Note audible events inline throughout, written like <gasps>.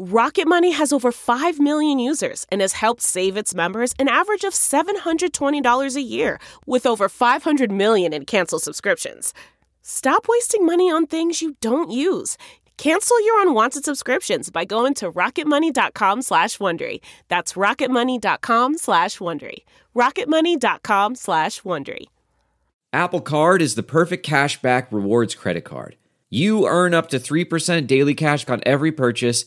Rocket Money has over 5 million users and has helped save its members an average of $720 a year with over 500 million in canceled subscriptions. Stop wasting money on things you don't use. Cancel your unwanted subscriptions by going to rocketmoney.com slash Wondery. That's rocketmoney.com slash Wondery. rocketmoney.com slash Wondery. Apple Card is the perfect cashback rewards credit card. You earn up to 3% daily cash on every purchase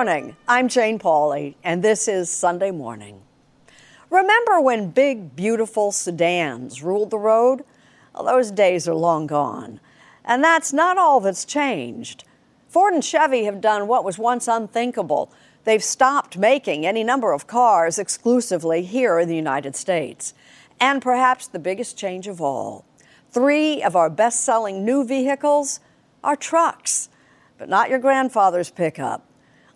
Morning. I'm Jane Pauley, and this is Sunday Morning. Remember when big, beautiful sedans ruled the road? Well, those days are long gone. And that's not all that's changed. Ford and Chevy have done what was once unthinkable. They've stopped making any number of cars exclusively here in the United States. And perhaps the biggest change of all three of our best selling new vehicles are trucks, but not your grandfather's pickup.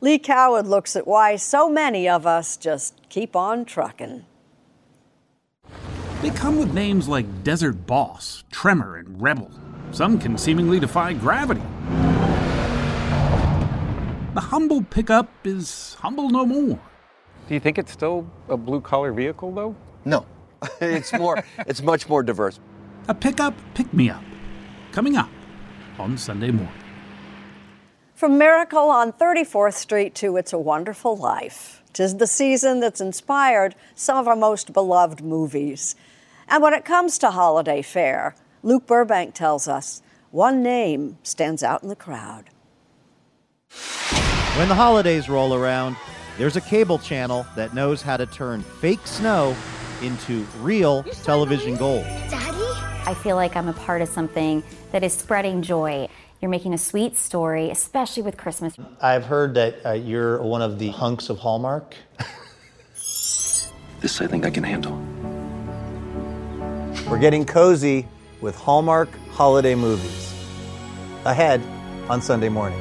Lee Cowan looks at why so many of us just keep on trucking. They come with names like Desert Boss, Tremor, and Rebel. Some can seemingly defy gravity. The humble pickup is humble no more. Do you think it's still a blue collar vehicle, though? No, <laughs> it's more. it's much more diverse. A pickup pick me up. Coming up on Sunday morning. From Miracle on 34th Street to It's a Wonderful Life. Tis the season that's inspired some of our most beloved movies. And when it comes to holiday fare, Luke Burbank tells us one name stands out in the crowd. When the holidays roll around, there's a cable channel that knows how to turn fake snow into real television gold. Daddy? I feel like I'm a part of something that is spreading joy. You're making a sweet story, especially with Christmas. I've heard that uh, you're one of the hunks of Hallmark. <laughs> This I think I can handle. We're getting cozy with Hallmark holiday movies. Ahead on Sunday morning.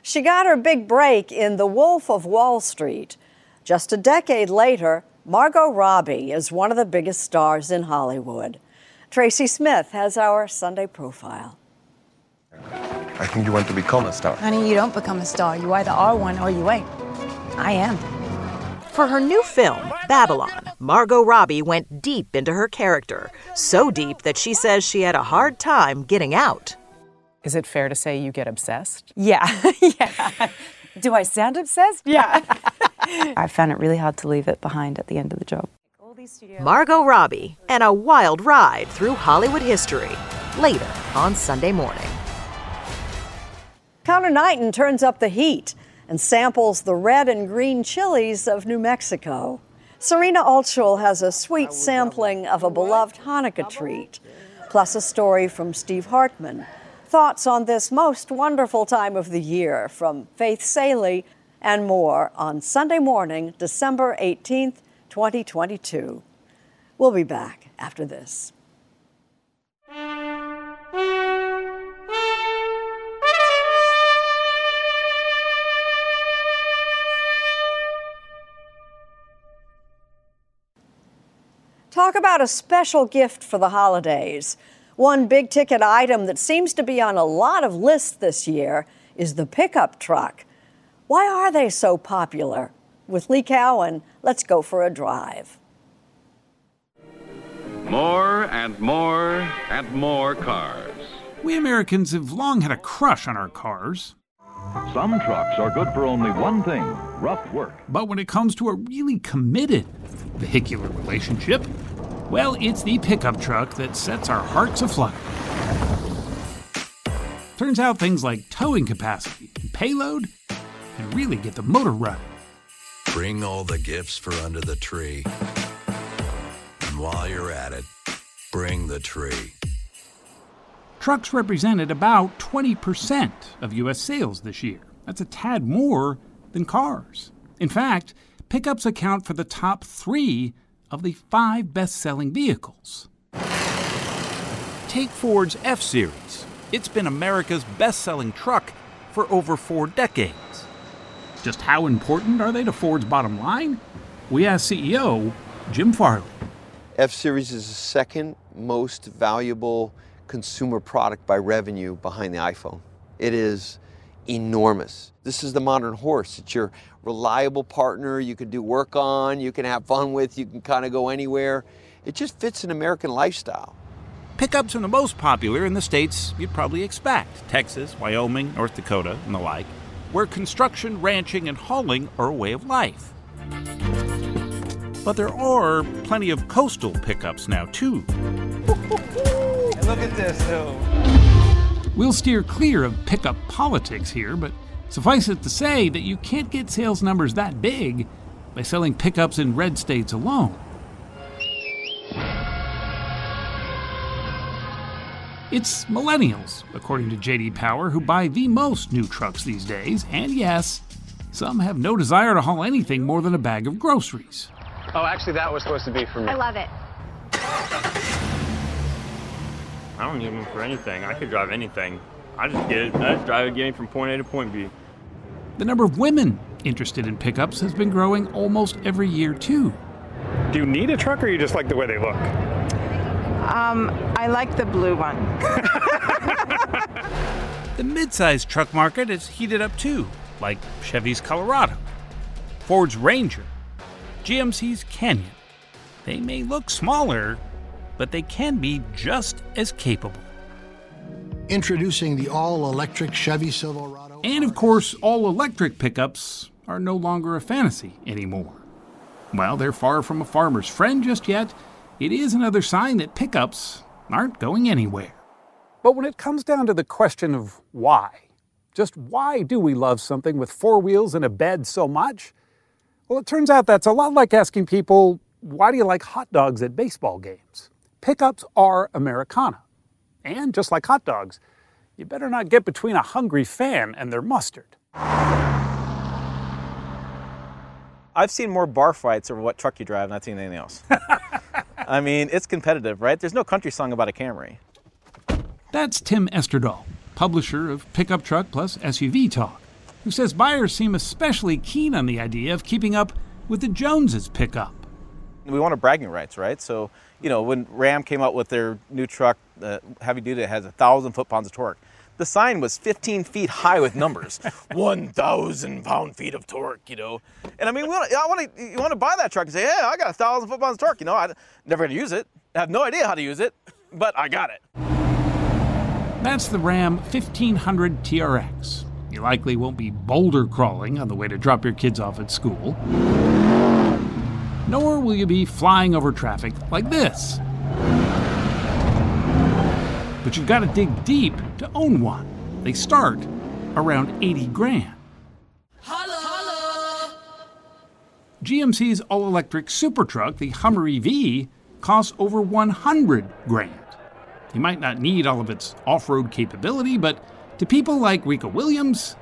She got her big break in The Wolf of Wall Street. Just a decade later, Margot Robbie is one of the biggest stars in Hollywood. Tracy Smith has our Sunday profile. I think you want to become a star. Honey, you don't become a star. You either are one or you ain't. I am. For her new film, Babylon, Margot Robbie went deep into her character. So deep that she says she had a hard time getting out. Is it fair to say you get obsessed? Yeah, <laughs> yeah. <laughs> Do I sound obsessed? Yeah. <laughs> I found it really hard to leave it behind at the end of the job. Margot Robbie and a wild ride through Hollywood history later on Sunday morning. Connor Knighton turns up the heat and samples the red and green chilies of New Mexico. Serena Altschul has a sweet sampling of a beloved Hanukkah treat, plus a story from Steve Hartman. Thoughts on this most wonderful time of the year from Faith Salie and more on Sunday morning, December 18th, 2022. We'll be back after this. Talk about a special gift for the holidays. One big ticket item that seems to be on a lot of lists this year is the pickup truck. Why are they so popular? With Lee Cowan, let's go for a drive. More and more and more cars. We Americans have long had a crush on our cars. Some trucks are good for only one thing rough work. But when it comes to a really committed vehicular relationship, well, it's the pickup truck that sets our hearts aflutter. Turns out things like towing capacity and payload can really get the motor running. Bring all the gifts for under the tree. And while you're at it, bring the tree. Trucks represented about 20% of U.S. sales this year. That's a tad more than cars. In fact, pickups account for the top three of the five best selling vehicles. Take Ford's F Series. It's been America's best selling truck for over four decades. Just how important are they to Ford's bottom line? We asked CEO Jim Farley. F Series is the second most valuable consumer product by revenue behind the iPhone. It is enormous. This is the modern horse. It's your reliable partner you can do work on, you can have fun with, you can kind of go anywhere. It just fits an American lifestyle. Pickups are the most popular in the states you'd probably expect Texas, Wyoming, North Dakota, and the like, where construction, ranching, and hauling are a way of life. But there are plenty of coastal pickups now, too. Look at this, though. We'll steer clear of pickup politics here, but suffice it to say that you can't get sales numbers that big by selling pickups in red states alone. It's millennials, according to JD Power, who buy the most new trucks these days, and yes, some have no desire to haul anything more than a bag of groceries. Oh, actually, that was supposed to be for me. I love it. I don't need them for anything. I could drive anything. I just get it. I just drive it, get me from point A to point B. The number of women interested in pickups has been growing almost every year, too. Do you need a truck or you just like the way they look? Um, I like the blue one. <laughs> The midsize truck market is heated up too, like Chevy's Colorado, Ford's Ranger, GMC's Canyon. They may look smaller, but they can be just as capable. Introducing the all electric Chevy Silverado. And of course, all electric pickups are no longer a fantasy anymore. While they're far from a farmer's friend just yet, it is another sign that pickups aren't going anywhere. But when it comes down to the question of why, just why do we love something with four wheels and a bed so much? Well, it turns out that's a lot like asking people, why do you like hot dogs at baseball games? Pickups are Americana. And just like hot dogs, you better not get between a hungry fan and their mustard. I've seen more bar fights over what truck you drive, not seen anything else. <laughs> I mean, it's competitive, right? There's no country song about a Camry. That's Tim Esterdahl, publisher of Pickup Truck Plus SUV Talk, who says buyers seem especially keen on the idea of keeping up with the Joneses pickup. We want a bragging rights, right? So, you know, when Ram came out with their new truck, the heavy duty that has a thousand foot pounds of torque, the sign was 15 feet high with numbers, <laughs> 1,000 pound feet of torque, you know. And I mean, we wanna, I want to, you want to buy that truck and say, yeah, I got a thousand foot pounds of torque, you know. I never going to use it. I have no idea how to use it, but I got it. That's the Ram 1500 TRX. You likely won't be boulder crawling on the way to drop your kids off at school. Nor will you be flying over traffic like this. But you've got to dig deep to own one. They start around 80 grand. GMC's all electric super truck, the Hummer EV, costs over 100 grand. You might not need all of its off road capability, but to people like Rika Williams,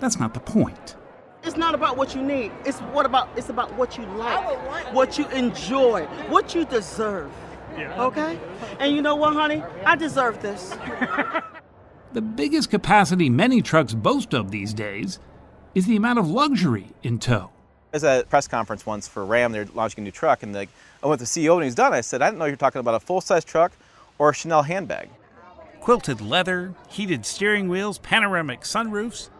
that's not the point. It's not about what you need. It's what about it's about what you like, what you enjoy, what you deserve. Okay? And you know what, honey? I deserve this. <laughs> The biggest capacity many trucks boast of these days is the amount of luxury in tow. I was at a press conference once for Ram. They're launching a new truck, and like, I went to the CEO and he's done. I said, I didn't know you were talking about a full-size truck or a Chanel handbag. Quilted leather, heated steering wheels, panoramic sunroofs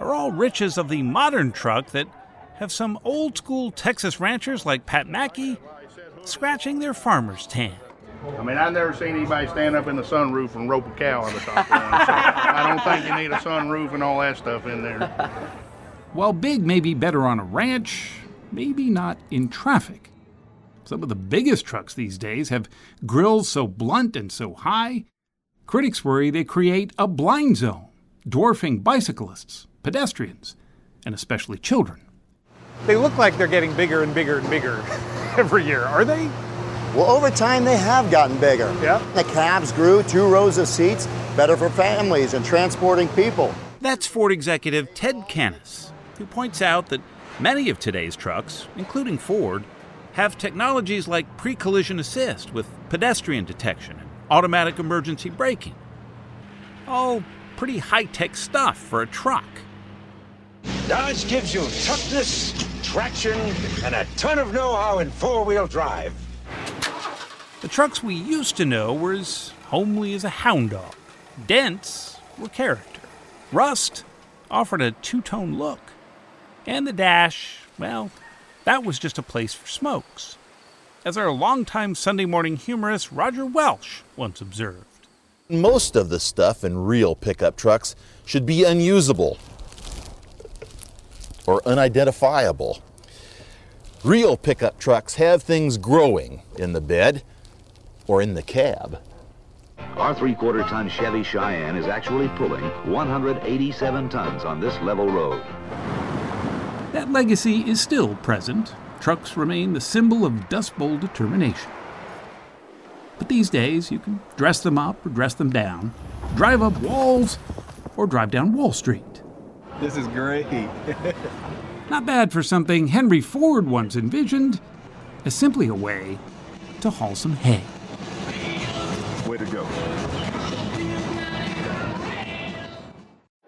are all riches of the modern truck that have some old school Texas ranchers like Pat Mackey scratching their farmer's tan. I mean, I've never seen anybody stand up in the sunroof and rope a cow on the top one. So I don't think you need a sunroof and all that stuff in there. While big may be better on a ranch, maybe not in traffic. Some of the biggest trucks these days have grills so blunt and so high, critics worry they create a blind zone, dwarfing bicyclists, pedestrians, and especially children. They look like they're getting bigger and bigger and bigger <laughs> <laughs> every year, are they? Well, over time, they have gotten bigger. Yeah. The cabs grew, two rows of seats, better for families and transporting people. That's Ford executive Ted Cannis, who points out that many of today's trucks, including Ford, have technologies like pre collision assist with pedestrian detection and automatic emergency braking. All pretty high tech stuff for a truck. Dodge gives you toughness, traction, and a ton of know how in four wheel drive. The trucks we used to know were as homely as a hound dog. Dents were character. Rust offered a two tone look. And the dash, well, that was just a place for smokes. As our longtime Sunday morning humorist Roger Welsch once observed. Most of the stuff in real pickup trucks should be unusable or unidentifiable. Real pickup trucks have things growing in the bed or in the cab. Our three quarter ton Chevy Cheyenne is actually pulling 187 tons on this level road. That legacy is still present. Trucks remain the symbol of Dust Bowl determination. But these days, you can dress them up or dress them down, drive up walls, or drive down Wall Street. This is great. Not bad for something Henry Ford once envisioned as simply a way to haul some hay. Way to go.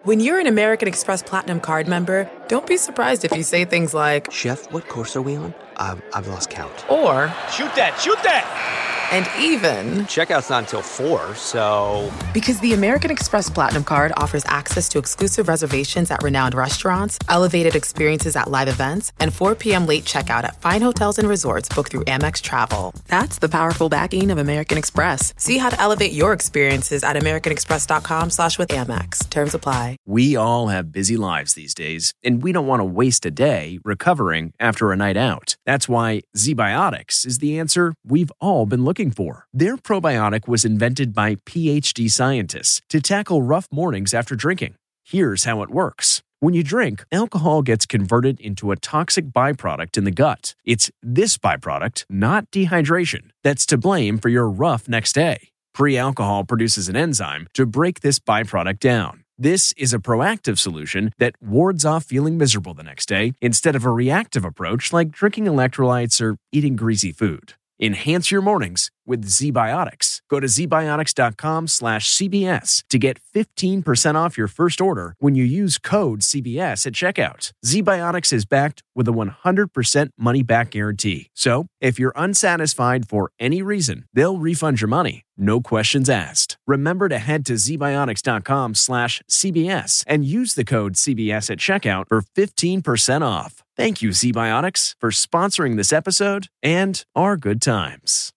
When you're an American Express Platinum card member, don't be surprised if you say things like, Chef, what course are we on? I've, I've lost count. or, Shoot that! Shoot that! And even, Checkout's not until 4, so. because the American Express Platinum Card offers access to exclusive reservations at renowned restaurants, elevated experiences at live events, and 4 p.m. late checkout at fine hotels and resorts booked through Amex Travel. That's the powerful backing of American Express. See how to elevate your experiences at americanexpress.com slash with Amex. Terms apply. We all have busy lives these days, and we don't want to waste a day recovering after a night out. That's why ZBiotics is the answer we've all been looking for. Their probiotic was invented by PhD scientists to tackle rough mornings after drinking. Here's how it works. When you drink, alcohol gets converted into a toxic byproduct in the gut. It's this byproduct, not dehydration, that's to blame for your rough next day. Pre alcohol produces an enzyme to break this byproduct down. This is a proactive solution that wards off feeling miserable the next day instead of a reactive approach like drinking electrolytes or eating greasy food. Enhance your mornings with ZBiotics. Go to zbiotics.com slash CBS to get 15% off your first order when you use code CBS at checkout. ZBiotics is backed with a 100% money back guarantee. So if you're unsatisfied for any reason, they'll refund your money. No questions asked. Remember to head to zbiotics.com slash CBS and use the code CBS at checkout for 15% off. Thank you, ZBiotics, for sponsoring this episode and our good times.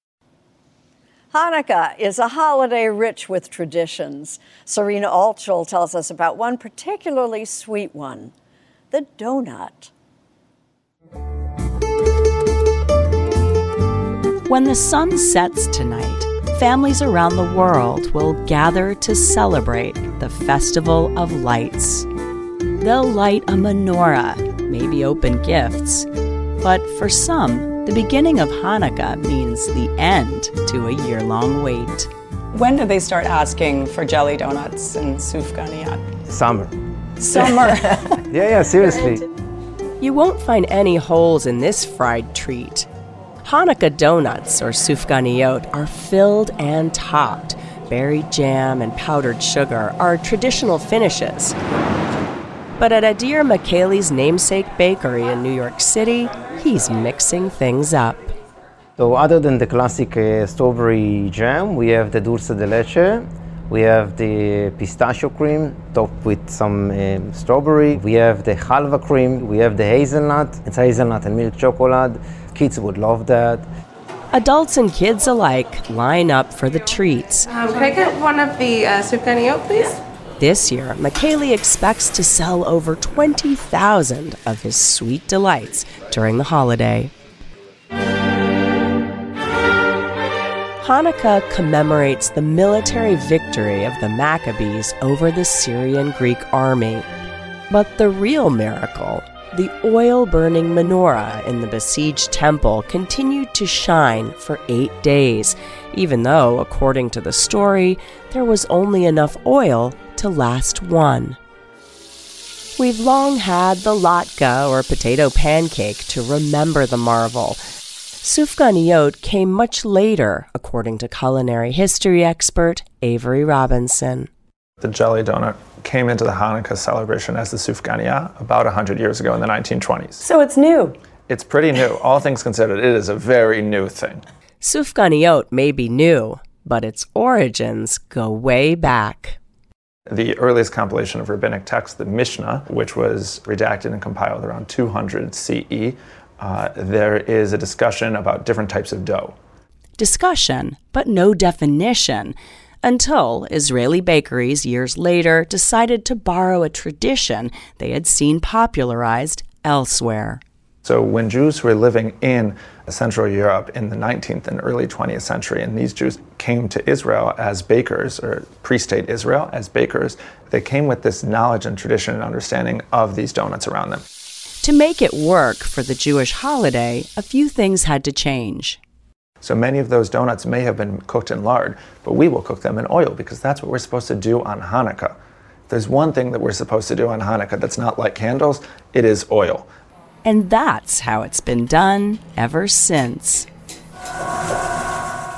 Hanukkah is a holiday rich with traditions. Serena Altschul tells us about one particularly sweet one the donut. When the sun sets tonight, families around the world will gather to celebrate the Festival of Lights. They'll light a menorah, maybe open gifts, but for some, the beginning of Hanukkah means the end to a year long wait. When did they start asking for jelly donuts and sufganiyot? Summer. Summer. <laughs> <laughs> Yeah, yeah, seriously. You won't find any holes in this fried treat. Hanukkah donuts, or sufganiyot, are filled and topped. Berry jam and powdered sugar are traditional finishes. But at Adir Micheli's namesake bakery in New York City, he's mixing things up. So other than the classic uh, strawberry jam, we have the dulce de leche. We have the pistachio cream topped with some um, strawberry. We have the halva cream. We have the hazelnut. It's hazelnut and milk chocolate. Kids would love that. Adults and kids alike line up for the treats. Um, can I get one of the uh, sufganiyot, please? This year, Micheli expects to sell over 20,000 of his sweet delights during the holiday. Hanukkah commemorates the military victory of the Maccabees over the Syrian Greek army. But the real miracle, the oil burning menorah in the besieged temple, continued to shine for eight days, even though, according to the story, there was only enough oil to last one. We've long had the latke or potato pancake to remember the marvel. Sufganiyot came much later, according to culinary history expert Avery Robinson. The jelly donut came into the Hanukkah celebration as the sufganiyah about 100 years ago in the 1920s. So it's new. It's pretty new. All things considered, it is a very new thing. Sufganiyot may be new, but its origins go way back. The earliest compilation of rabbinic texts, the Mishnah, which was redacted and compiled around 200 CE, uh, there is a discussion about different types of dough. Discussion, but no definition, until Israeli bakeries years later decided to borrow a tradition they had seen popularized elsewhere. So, when Jews were living in Central Europe in the 19th and early 20th century, and these Jews came to Israel as bakers, or pre state Israel as bakers, they came with this knowledge and tradition and understanding of these donuts around them. To make it work for the Jewish holiday, a few things had to change. So many of those donuts may have been cooked in lard, but we will cook them in oil because that's what we're supposed to do on Hanukkah. If there's one thing that we're supposed to do on Hanukkah that's not like candles, it is oil. And that's how it's been done ever since.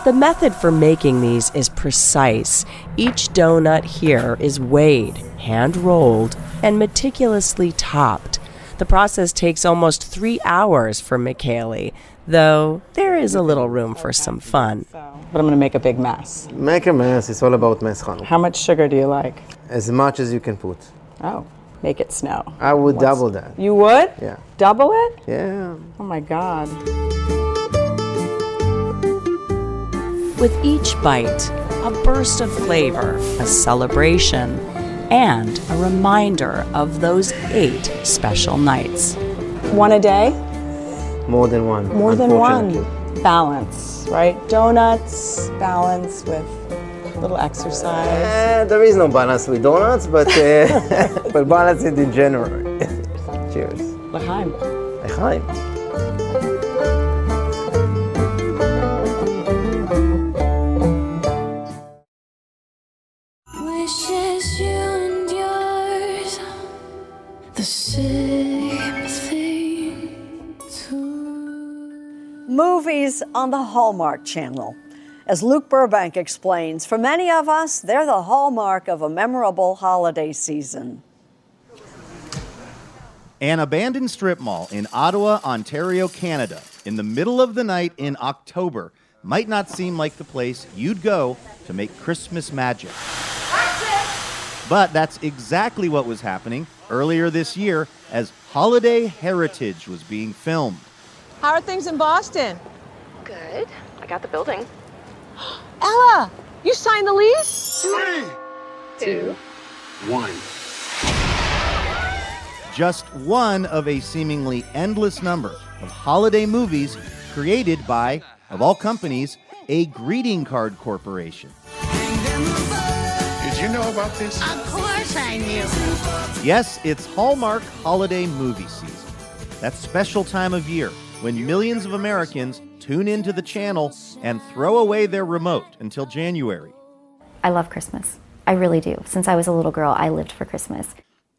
The method for making these is precise. Each donut here is weighed, hand rolled, and meticulously topped. The process takes almost three hours for Micheli, though there is a little room for some fun. But I'm going to make a big mess. Make a mess. It's all about mess, How much sugar do you like? As much as you can put. Oh, make it snow. I would What's- double that. You would? Yeah. Double it? Yeah. Oh my God. With each bite, a burst of flavor, a celebration, and a reminder of those eight special nights. One a day? More than one. More than one. Balance, right? Donuts, balance with a little exercise. Eh, there is no balance with donuts, but uh, <laughs> but balance it in general. <laughs> Cheers. L'chaim. L'chaim. Wishes you and yours the same thing Movies on the Hallmark Channel. As Luke Burbank explains, for many of us, they're the hallmark of a memorable holiday season. An abandoned strip mall in Ottawa, Ontario, Canada, in the middle of the night in October, might not seem like the place you'd go to make Christmas magic. But that's exactly what was happening earlier this year as Holiday Heritage was being filmed. How are things in Boston? Good. I got the building. <gasps> Ella, you signed the lease? Three, two, one. Just one of a seemingly endless number of holiday movies created by, of all companies, a greeting card corporation. Did you know about this? Of course I knew. Yes, it's Hallmark holiday movie season. That special time of year when millions of Americans tune into the channel and throw away their remote until January. I love Christmas. I really do. Since I was a little girl, I lived for Christmas.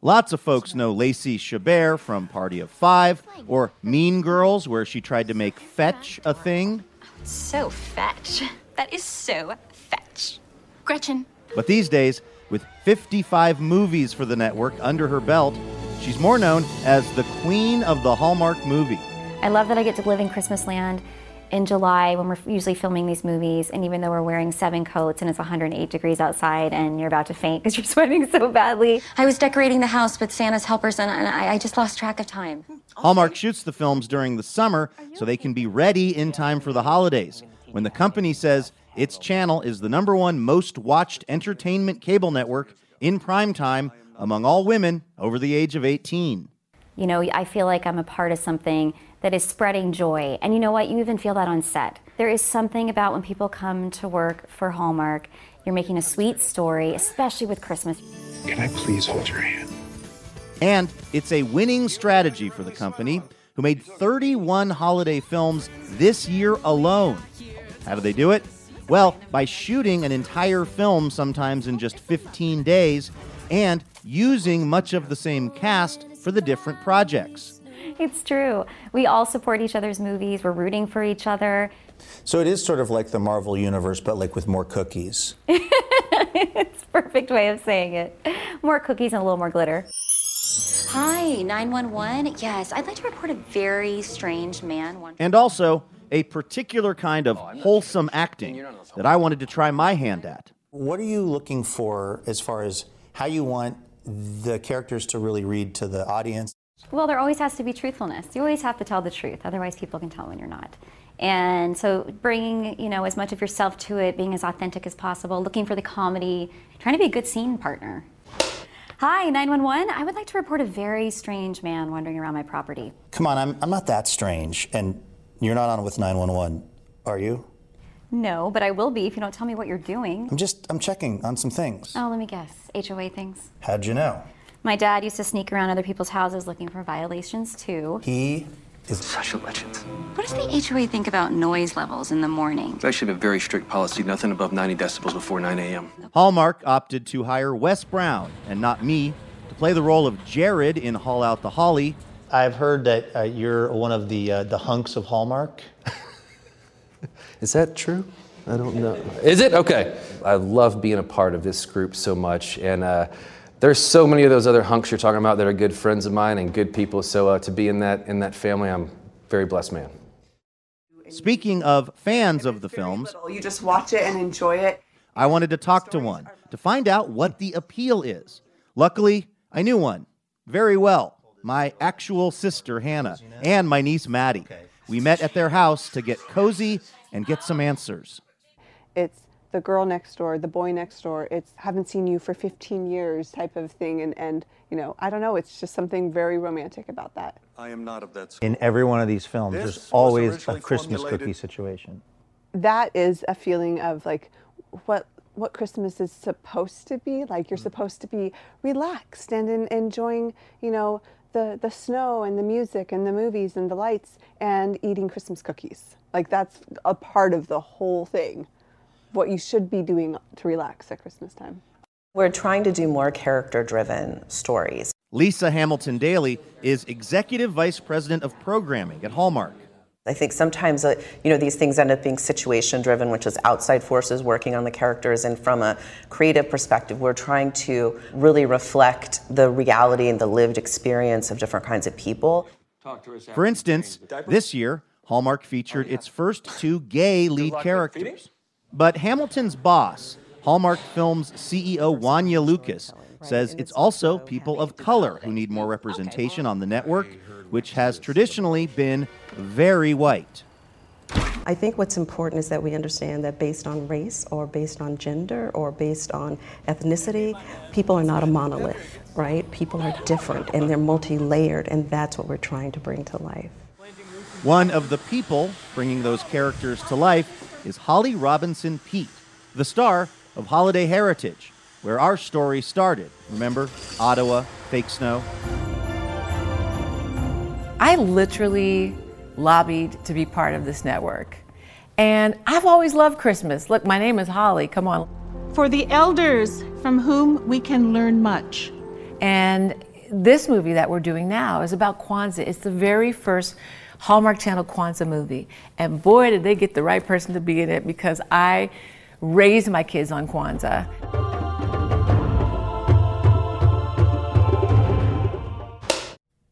Lots of folks know Lacey Chabert from Party of Five or Mean Girls, where she tried to make fetch a thing. So fetch. That is so fetch. Gretchen. But these days, with 55 movies for the network under her belt, She's more known as the queen of the Hallmark movie. I love that I get to live in Christmas land in July when we're usually filming these movies, and even though we're wearing seven coats and it's 108 degrees outside and you're about to faint because you're <laughs> sweating so badly. I was decorating the house with Santa's helpers and I, I just lost track of time. Hmm, Hallmark shoots the films during the summer so they can be ready in time for the holidays. When the company says its channel is the number one most watched entertainment cable network in prime time among all women over the age of 18. You know, I feel like I'm a part of something that is spreading joy. And you know what? You even feel that on set. There is something about when people come to work for Hallmark, you're making a sweet story, especially with Christmas. Can I please hold your hand? And it's a winning strategy for the company, who made 31 holiday films this year alone. How do they do it? Well, by shooting an entire film sometimes in just 15 days and using much of the same cast for the different projects. It's true. We all support each other's movies, we're rooting for each other. So it is sort of like the Marvel universe, but like with more cookies. <laughs> it's a perfect way of saying it. More cookies and a little more glitter. Hi, 911. Yes, I'd like to report a very strange man. And also, a particular kind of wholesome acting that I wanted to try my hand at. What are you looking for as far as how you want the characters to really read to the audience? Well, there always has to be truthfulness. You always have to tell the truth, otherwise, people can tell when you're not. And so, bringing you know as much of yourself to it, being as authentic as possible, looking for the comedy, trying to be a good scene partner. Hi, 911. I would like to report a very strange man wandering around my property. Come on, I'm, I'm not that strange. And you're not on with 911, are you? No, but I will be if you don't tell me what you're doing. I'm just, I'm checking on some things. Oh, let me guess. HOA things. How'd you know? My dad used to sneak around other people's houses looking for violations too. He is such a legend. What does the HOA think about noise levels in the morning? It's actually a very strict policy, nothing above 90 decibels before 9 a.m. Hallmark opted to hire Wes Brown, and not me, to play the role of Jared in Haul Out the Holly. I've heard that uh, you're one of the uh, the hunks of Hallmark. <laughs> Is that true? I don't know. Is it? Okay. I love being a part of this group so much. And uh, there's so many of those other hunks you're talking about that are good friends of mine and good people. So uh, to be in that, in that family, I'm a very blessed man. Speaking of fans of the films, You just watch it and enjoy it. I wanted to talk to one to find out what the appeal is. Luckily, I knew one very well my actual sister, Hannah, and my niece, Maddie. We met at their house to get cozy and get some answers. It's the girl next door, the boy next door. It's haven't seen you for 15 years type of thing. And, and you know, I don't know. It's just something very romantic about that. I am not of that In every one of these films, This there's always a Christmas formulated- cookie situation. That is a feeling of like what what Christmas is supposed to be. Like you're mm. supposed to be relaxed and in, enjoying, you know, the, the snow and the music and the movies and the lights and eating Christmas cookies. Like that's a part of the whole thing. What you should be doing to relax at Christmas time. We're trying to do more character driven stories. Lisa Hamilton Daly is Executive Vice President of Programming at Hallmark. I think sometimes uh, you know these things end up being situation driven, which is outside forces working on the characters, and from a creative perspective, we're trying to really reflect the reality and the lived experience of different kinds of people. For instance, this year, Hallmark featured its first two gay lead characters. But Hamilton's boss, Hallmark Films CEO Wonya Lucas, says it's also people of color who need more representation on the network, which has traditionally been very white. I think what's important is that we understand that based on race or based on gender or based on ethnicity, people are not a monolith, right? People are different and they're multi layered, and that's what we're trying to bring to life. One of the people bringing those characters to life is Holly Robinson Peete, the star of Holiday Heritage, where our story started. Remember? Ottawa, fake snow. I literally lobbied to be part of this network. And I've always loved Christmas. Look, my name is Holly. Come on. For the elders from whom we can learn much. And this movie that we're doing now is about Kwanzaa. It's the very first Hallmark Channel Kwanzaa movie. And boy, did they get the right person to be in it because I raised my kids on Kwanzaa.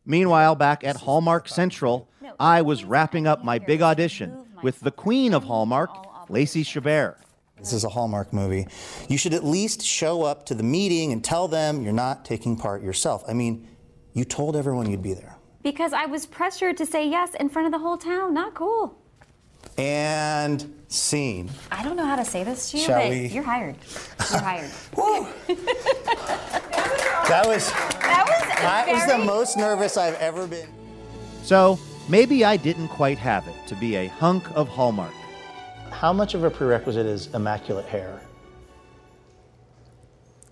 Meanwhile, back at Hallmark Central, I was wrapping up my big audition with the queen of Hallmark, Lacey Chabert. This is a Hallmark movie. You should at least show up to the meeting and tell them you're not taking part yourself. I mean, you told everyone you'd be there. Because I was pressured to say yes in front of the whole town. Not cool. And scene. I don't know how to say this to you, Shall but we? you're hired. You're hired. <laughs> That was that was that was the most nervous I've ever been. So maybe I didn't quite have it to be a hunk of Hallmark. How much of a prerequisite is immaculate hair?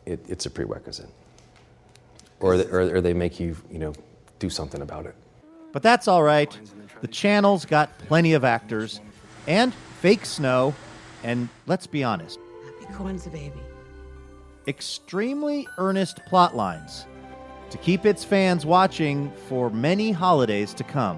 It, it's a prerequisite. Or, the, or, or they make you, you know, do something about it. But that's all right. The channel's got plenty of actors and fake snow, and let's be honest, Happy Kwanzaa, baby. extremely earnest plot lines to keep its fans watching for many holidays to come.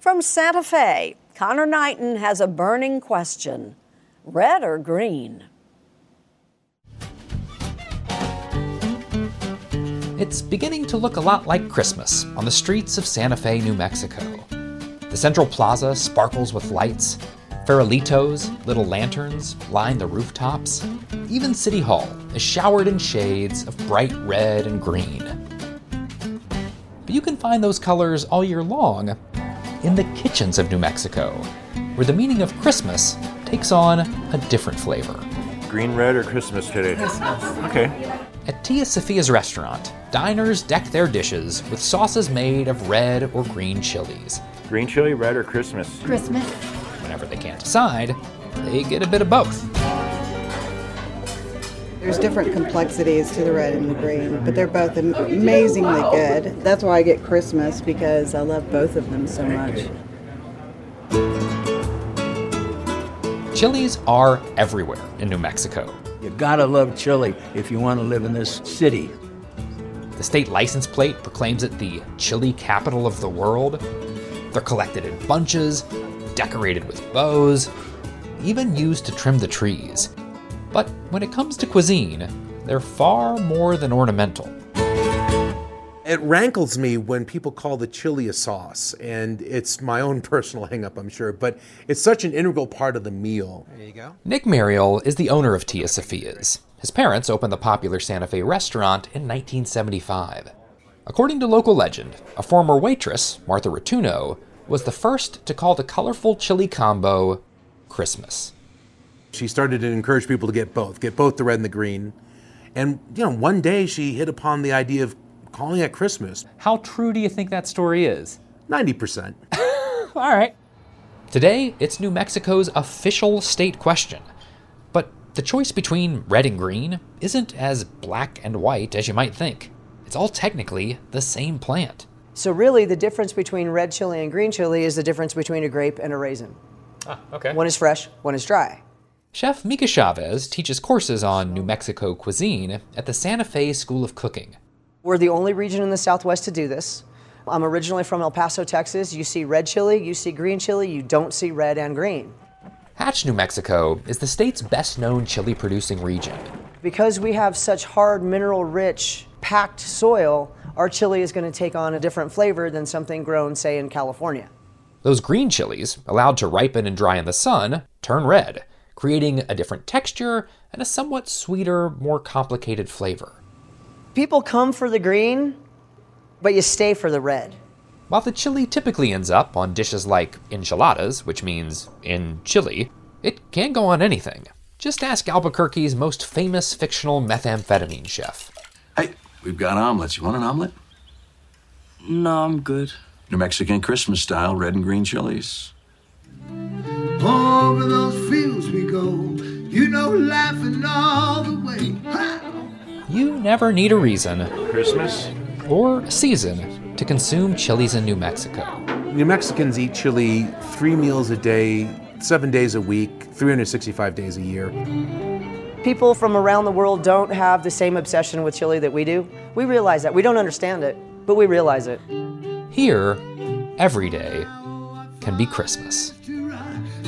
From Santa Fe, Connor Knighton has a burning question red or green? It's beginning to look a lot like Christmas on the streets of Santa Fe, New Mexico. The central plaza sparkles with lights. Farolitos, little lanterns, line the rooftops. Even City Hall is showered in shades of bright red and green. But you can find those colors all year long in the kitchens of New Mexico, where the meaning of Christmas takes on a different flavor. Green, red, or Christmas today? Christmas. Okay. At Tia Sophia's restaurant, diners deck their dishes with sauces made of red or green chilies. Green chili, red, or Christmas? Christmas. Whenever they can't decide, they get a bit of both. There's different complexities to the red and the green, but they're both amazingly good. That's why I get Christmas because I love both of them so much. Chilies are everywhere in New Mexico. You gotta love chili if you want to live in this city. The state license plate proclaims it the chili capital of the world. They're collected in bunches, decorated with bows, even used to trim the trees. But when it comes to cuisine, they're far more than ornamental. It rankles me when people call the chili a sauce, and it's my own <laughs> personal hangup, I'm sure, but it's such an integral part of the meal. There you go. Nick Maryol is the owner of Tia Sophia's. His parents opened the popular Santa Fe restaurant in 1975. According to local legend, a former waitress, Martha Rotunno, was the first to call the colorful chili combo Christmas. She started to encourage people to get both, get both the red and the green. And, you know, one day she hit upon the idea of calling it Christmas. How true do you think that story is? 90%. <laughs> All right. Today, it's New Mexico's official state question. But the choice between red and green isn't as black and white as you might think. It's all technically the same plant. So really, the difference between red chili and green chili is the difference between a grape and a raisin. Ah, okay. One is fresh, one is dry. Chef Mika Chavez teaches courses on New Mexico cuisine at the Santa Fe School of Cooking. We're the only region in the Southwest to do this. I'm originally from El Paso, Texas. You see red chili, you see green chili, you don't see red and green. Hatch, New Mexico is the state's best known chili producing region. Because we have such hard, mineral rich, packed soil, our chili is going to take on a different flavor than something grown, say, in California. Those green chilies, allowed to ripen and dry in the sun, turn red, creating a different texture and a somewhat sweeter, more complicated flavor. People come for the green, but you stay for the red. While the chili typically ends up on dishes like enchiladas, which means in chili, it can go on anything. Just ask Albuquerque's most famous fictional methamphetamine chef. Hey, we've got omelets. You want an omelet? No, I'm good. New Mexican Christmas style red and green chilies. Over those fields we go, you know, laughing all the way. Ha! You never need a reason, Christmas? or season, to consume chilies in New Mexico. New Mexicans eat chili three meals a day, seven days a week, 365 days a year. People from around the world don't have the same obsession with chili that we do. We realize that. We don't understand it, but we realize it. Here, every day can be Christmas.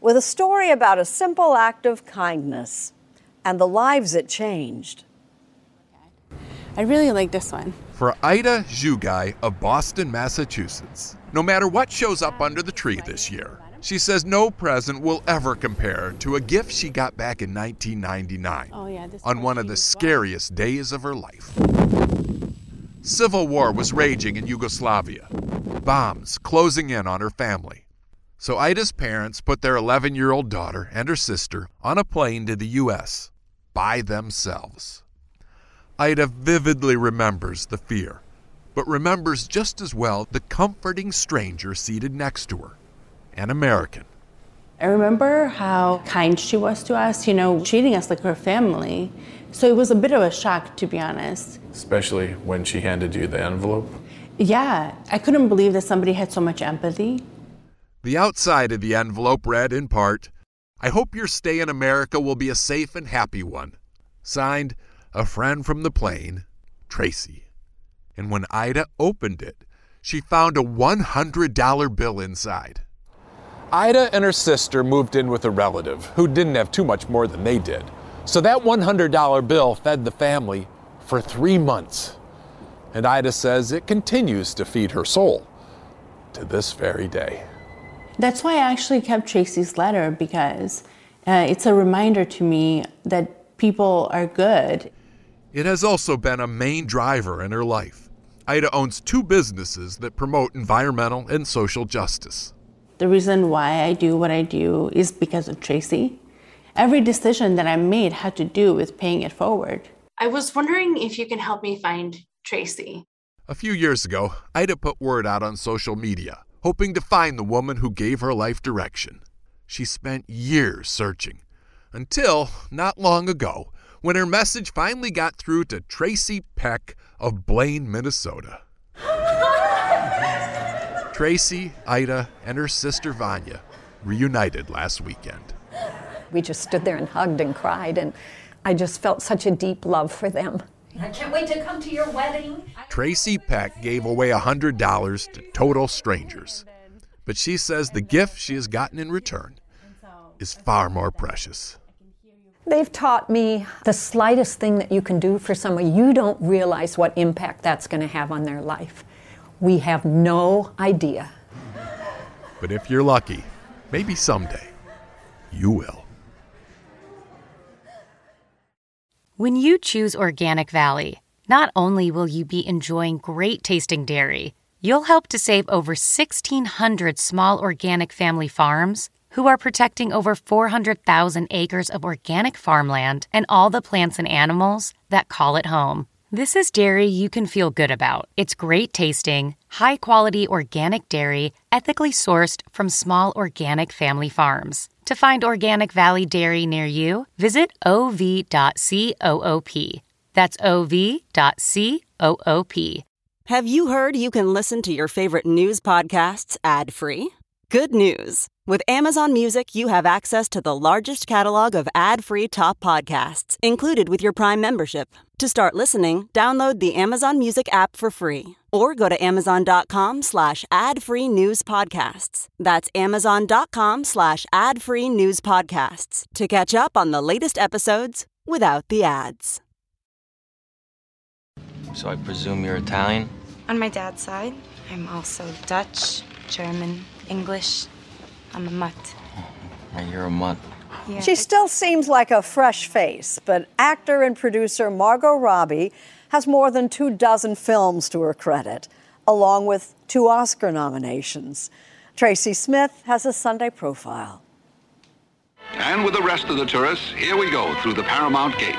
with a story about a simple act of kindness and the lives it changed. I really like this one. For Ida Zhugai of Boston, Massachusetts, no matter what shows up under the tree this year, she says no present will ever compare to a gift she got back in 1999 Oh, yeah, this on one of the scariest days of her life. Civil war was raging in Yugoslavia, bombs closing in on her family. So Ida's parents put their 11 year old daughter and her sister on a plane to the U.S. by themselves. Ida vividly remembers the fear, but remembers just as well the comforting stranger seated next to her, an American. I remember how kind she was to us, you know, treating us like her family. So it was a bit of a shock, to be honest. Especially when she handed you the envelope. Yeah, I couldn't believe that somebody had so much empathy. The outside of the envelope read in part, I hope your stay in America will be a safe and happy one. Signed, a friend from the plane, Tracy. And when Ida opened it, she found a $100 bill inside. Ida and her sister moved in with a relative who didn't have too much more than they did. So that $100 bill fed the family for three months. And Ida says it continues to feed her soul to this very day. That's why I actually kept Tracy's letter because uh, it's a reminder to me that people are good. It has also been a main driver in her life. Ida owns two businesses that promote environmental and social justice. The reason why I do what I do is because of Tracy. Every decision that I made had to do with paying it forward. I was wondering if you can help me find Tracy. A few years ago, Ida put word out on social media, hoping to find the woman who gave her life direction. She spent years searching, until not long ago, when her message finally got through to Tracy Peck of Blaine, Minnesota. Tracy, Ida, and her sister Vanya reunited last weekend. We just stood there and hugged and cried, and I just felt such a deep love for them. I can't wait to come to your wedding. Tracy Peck gave away $100 to total strangers. But she says the gift she has gotten in return is far more precious. They've taught me the slightest thing that you can do for someone, you don't realize what impact that's going to have on their life. We have no idea. But if you're lucky, maybe someday, you will. When you choose Organic Valley, not only will you be enjoying great tasting dairy, you'll help to save over 1,600 small organic family farms who are protecting over 400,000 acres of organic farmland and all the plants and animals that call it home. This is dairy you can feel good about. It's great tasting, high quality organic dairy, ethically sourced from small organic family farms. To find Organic Valley Dairy near you, visit ov.coop. That's ov.coop. Have you heard you can listen to your favorite news podcasts ad free? Good news! With Amazon Music, you have access to the largest catalog of ad free top podcasts included with your Prime membership. To start listening, download the Amazon Music app for free or go to amazon.com slash ad free news podcasts. That's amazon.com slash ad free news podcasts to catch up on the latest episodes without the ads. So I presume you're Italian? On my dad's side, I'm also Dutch, German, English. I'm a mutt. Right, you're a mutt. Yeah. She still seems like a fresh face, but actor and producer Margot Robbie has more than two dozen films to her credit, along with two Oscar nominations. Tracy Smith has a Sunday profile. And with the rest of the tourists, here we go through the Paramount Gate.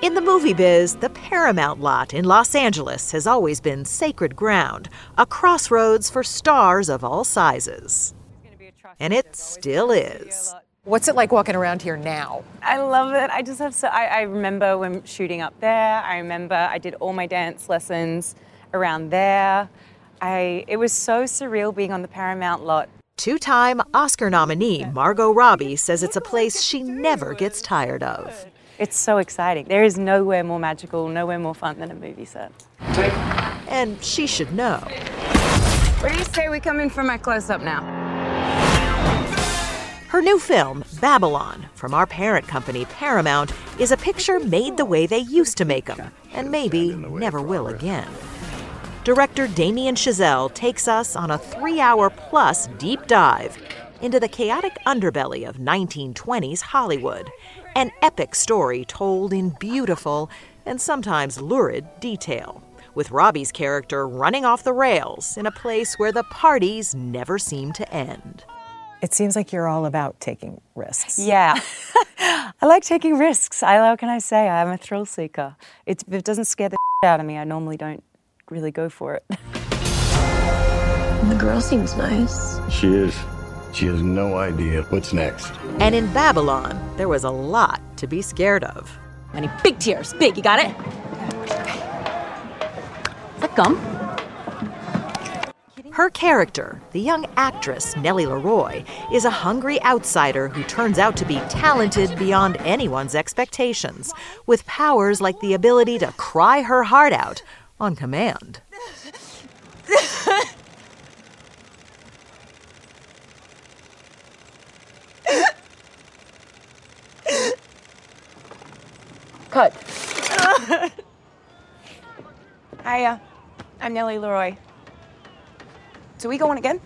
In the movie biz, the Paramount lot in Los Angeles has always been sacred ground, a crossroads for stars of all sizes. And it still is. What's it like walking around here now? I love it. I just have so. I, I remember when shooting up there. I remember I did all my dance lessons around there. I. It was so surreal being on the Paramount lot. Two time Oscar nominee Margot Robbie says it's a place she never gets tired of. It's so exciting. There is nowhere more magical, nowhere more fun than a movie set. And she should know. Where do you say we come in for my close up now? Her new film, Babylon, from our parent company, Paramount, is a picture made the way they used to make them, and maybe never will again. Director Damien Chazelle takes us on a three hour plus deep dive into the chaotic underbelly of 1920s Hollywood, an epic story told in beautiful and sometimes lurid detail, with Robbie's character running off the rails in a place where the parties never seem to end. It seems like you're all about taking risks. Yeah. <laughs> I like taking risks. I how can I say? I'm a thrill seeker. It, it doesn't scare the out of me, I normally don't really go for it. The girl seems nice. She is. She has no idea what's next. And in Babylon, there was a lot to be scared of. I need big tears. Big, you got it? Is that gum? Her character, the young actress Nellie LaRoy, is a hungry outsider who turns out to be talented beyond anyone's expectations, with powers like the ability to cry her heart out on command. <laughs> Cut. <laughs> Hiya. I'm Nellie LaRoy. So we going again?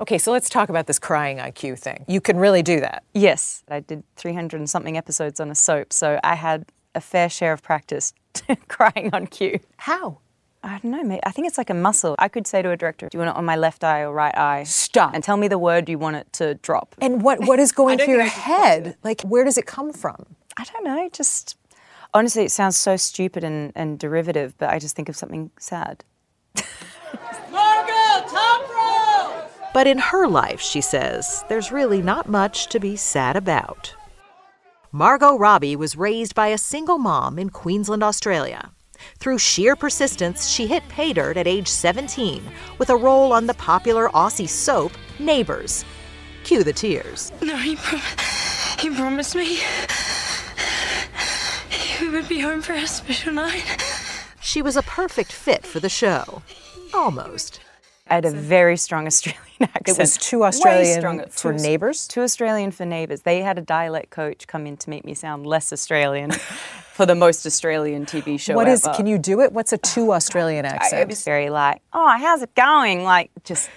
Okay, so let's talk about this crying on cue thing. You can really do that. Yes. I did 300 and something episodes on a soap, so I had a fair share of practice <laughs> crying on cue. How? I don't know, mate. I think it's like a muscle. I could say to a director, "Do you want it on my left eye or right eye?" Stop. And tell me the word you want it to drop. And what what is <laughs> going through your head? Like, where does it come from? I don't know. Just honestly, it sounds so stupid and, and derivative, but I just think of something sad. Margot, Tom Rome! But in her life, she says, there's really not much to be sad about. Margot Robbie was raised by a single mom in Queensland, Australia. Through sheer persistence, she hit pay dirt at age 17 with a role on the popular Aussie soap Neighbours. Cue the tears. No, he, prom- he promised me he would be home for our special night. She was a perfect fit for the show. Almost. I had a very strong Australian accent. <laughs> It was too Way Australian stronger. for Too- neighbors? Too Australian for neighbours. They had a dialect coach come in to make me sound less Australian <laughs> for the most Australian TV show What is? ever. Can you do it? What's a too <sighs> Australian I- accent? It was very like, oh, how's it going? Like, just,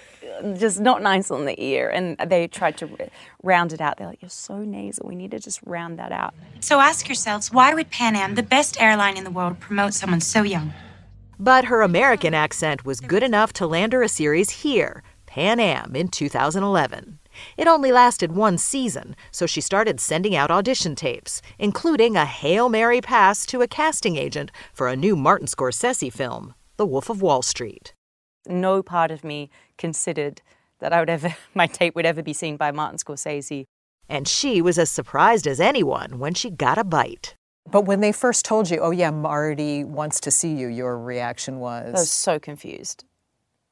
just not nice on the ear. And they tried to round it out. They're like, you're so nasal. We need to just round that out. So ask yourselves why would Pan Am, the best airline in the world, promote someone so young? But her American accent was good enough to land her a series here, Pan Am, in 2011. It only lasted one season, so she started sending out audition tapes, including a Hail Mary pass to a casting agent for a new Martin Scorsese film, The Wolf of Wall Street. No part of me considered that I would ever <laughs> my tape would ever be seen by Martin Scorsese. And she was as surprised as anyone when she got a bite. But when they first told you, oh yeah, Marty wants to see you, your reaction was I was so confused.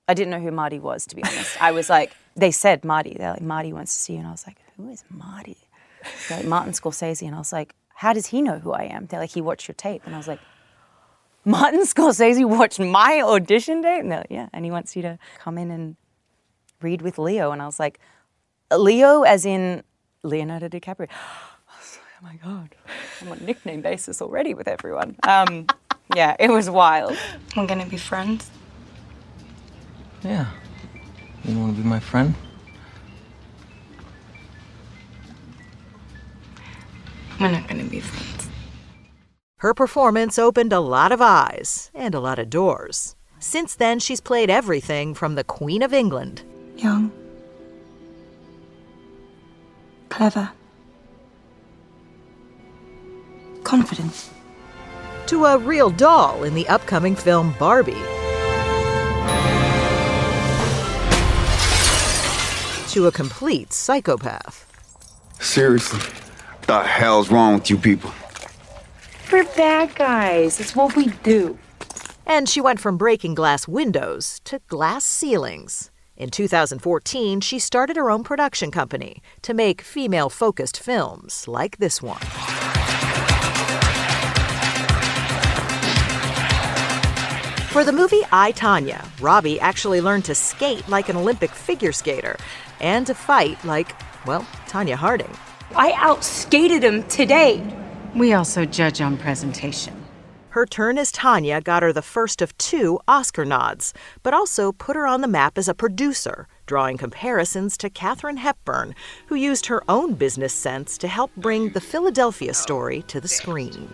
I didn't know who Marty was, to be honest. I was like, they said Marty. They're like, Marty wants to see you. And I was like, who is Marty? They're like, Martin Scorsese. And I was like, how does he know who I am? They're like, he watched your tape. And I was like, Martin Scorsese watched my audition tape? And they're like, yeah. And he wants you to come in and read with Leo. And I was like, Leo as in Leonardo DiCaprio. <gasps> oh my God, I'm on nickname basis already with everyone. Um, yeah, it was wild. We're gonna be friends. Yeah. You want to be my friend? We're not gonna be friends. Her performance opened a lot of eyes and a lot of doors. Since then, she's played everything from the Queen of England. Young. Clever. Confident. To a real doll in the upcoming film Barbie. To a complete psychopath. Seriously, the hell's wrong with you people? We're bad guys. It's what we do. And she went from breaking glass windows to glass ceilings. In 2014, she started her own production company to make female focused films like this one. For the movie I, Tonya, Robbie actually learned to skate like an Olympic figure skater and to fight like, well, Tonya Harding. I outskated him today. We also judge on presentation. Her turn as Tonya got her the first of two Oscar nods, but also put her on the map as a producer, drawing comparisons to Katharine Hepburn, who used her own business sense to help bring the Philadelphia story to the screen.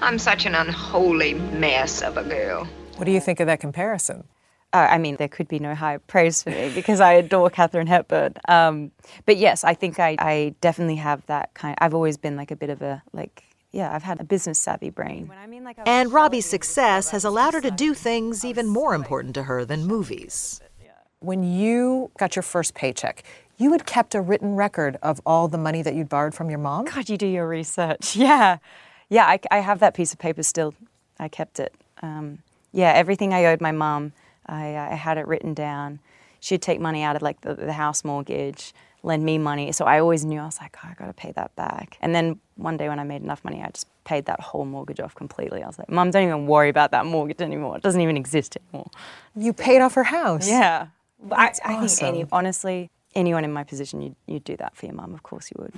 I'm such an unholy mess of a girl. What do you think of that comparison? Uh, I mean, there could be no higher praise for me <laughs> because I adore Katharine Hepburn. Um, but yes, I think I, I definitely have that kind. I've always been like a bit of a like yeah, I've had a business savvy brain. And Robbie's success has allowed her to do things even more important to her than movies. When you got your first paycheck, you had kept a written record of all the money that you'd borrowed from your mom? God, you do your research. <laughs> Yeah. Yeah, I, I have that piece of paper still. I kept it. Um, yeah, everything I owed my mom, I, uh, I had it written down. She'd take money out of like the, the house mortgage lend me money. So I always knew I was like, oh, I got to pay that back. And then one day when I made enough money, I just paid that whole mortgage off completely. I was like, Mom, don't even worry about that mortgage anymore. It doesn't even exist anymore. You paid off her house. Yeah. That's I, I awesome. think any, honestly, anyone in my position, you'd, you'd do that for your mum. Of course you would.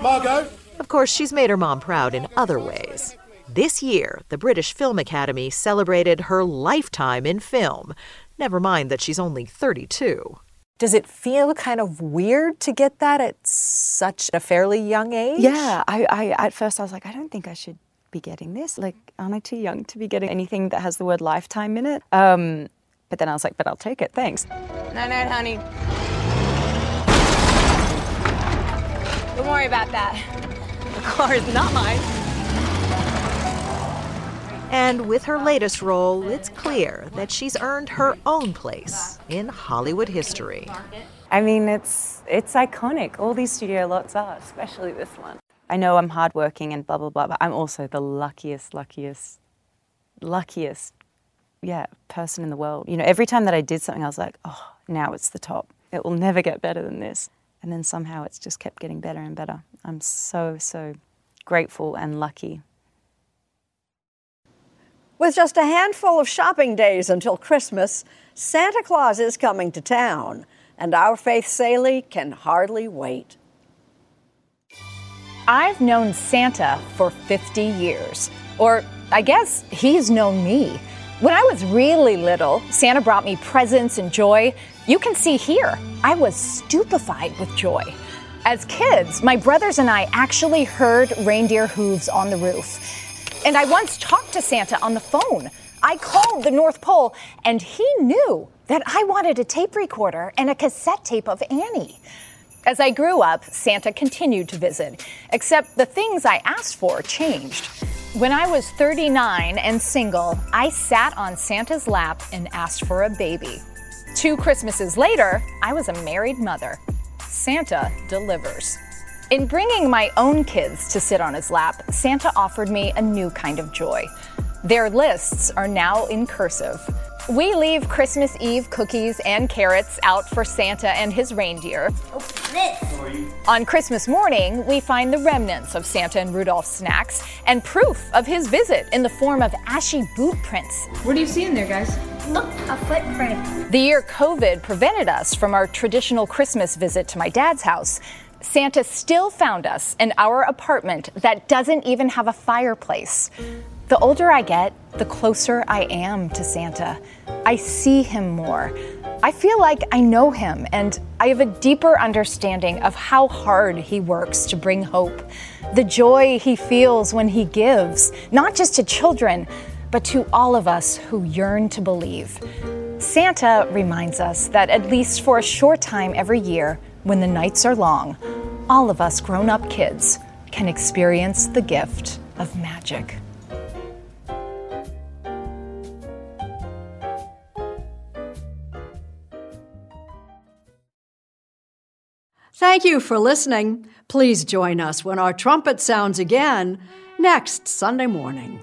Margot? Of course, she's made her mom proud in other ways. This year, the British Film Academy celebrated her lifetime in film. Never mind that she's only 32. Does it feel kind of weird to get that at such a fairly young age? Yeah, I, I at first I was like, I don't think I should be getting this. Like, aren't I too young to be getting anything that has the word lifetime in it? Um, but then I was like, but I'll take it, thanks. Night night, honey. Don't worry about that. The car is not mine. And with her latest role, it's clear that she's earned her own place in Hollywood history. I mean, it's it's iconic. All these studio lots are, especially this one. I know I'm hardworking and blah blah blah, but I'm also the luckiest, luckiest, luckiest, yeah, person in the world. You know, every time that I did something, I was like, oh, now it's the top. It will never get better than this. And then somehow it's just kept getting better and better. I'm so so grateful and lucky with just a handful of shopping days until Christmas, Santa Claus is coming to town, and our Faith Salie can hardly wait. I've known Santa for 50 years, or I guess he's known me. When I was really little, Santa brought me presents and joy. You can see here, I was stupefied with joy. As kids, my brothers and I actually heard reindeer hooves on the roof. And I once talked to Santa on the phone. I called the North Pole, and he knew that I wanted a tape recorder and a cassette tape of Annie. As I grew up, Santa continued to visit, except the things I asked for changed. When I was 39 and single, I sat on Santa's lap and asked for a baby. Two Christmases later, I was a married mother. Santa delivers. In bringing my own kids to sit on his lap, Santa offered me a new kind of joy. Their lists are now in cursive. We leave Christmas Eve cookies and carrots out for Santa and his reindeer. On Christmas morning, we find the remnants of Santa and Rudolph's snacks and proof of his visit in the form of ashy boot prints. What do you see in there, guys? Look, a footprint. The year COVID prevented us from our traditional Christmas visit to my dad's house. Santa still found us in our apartment that doesn't even have a fireplace. The older I get, the closer I am to Santa. I see him more. I feel like I know him and I have a deeper understanding of how hard he works to bring hope. The joy he feels when he gives, not just to children, but to all of us who yearn to believe. Santa reminds us that at least for a short time every year, when the nights are long, all of us grown up kids can experience the gift of magic. Thank you for listening. Please join us when our trumpet sounds again next Sunday morning.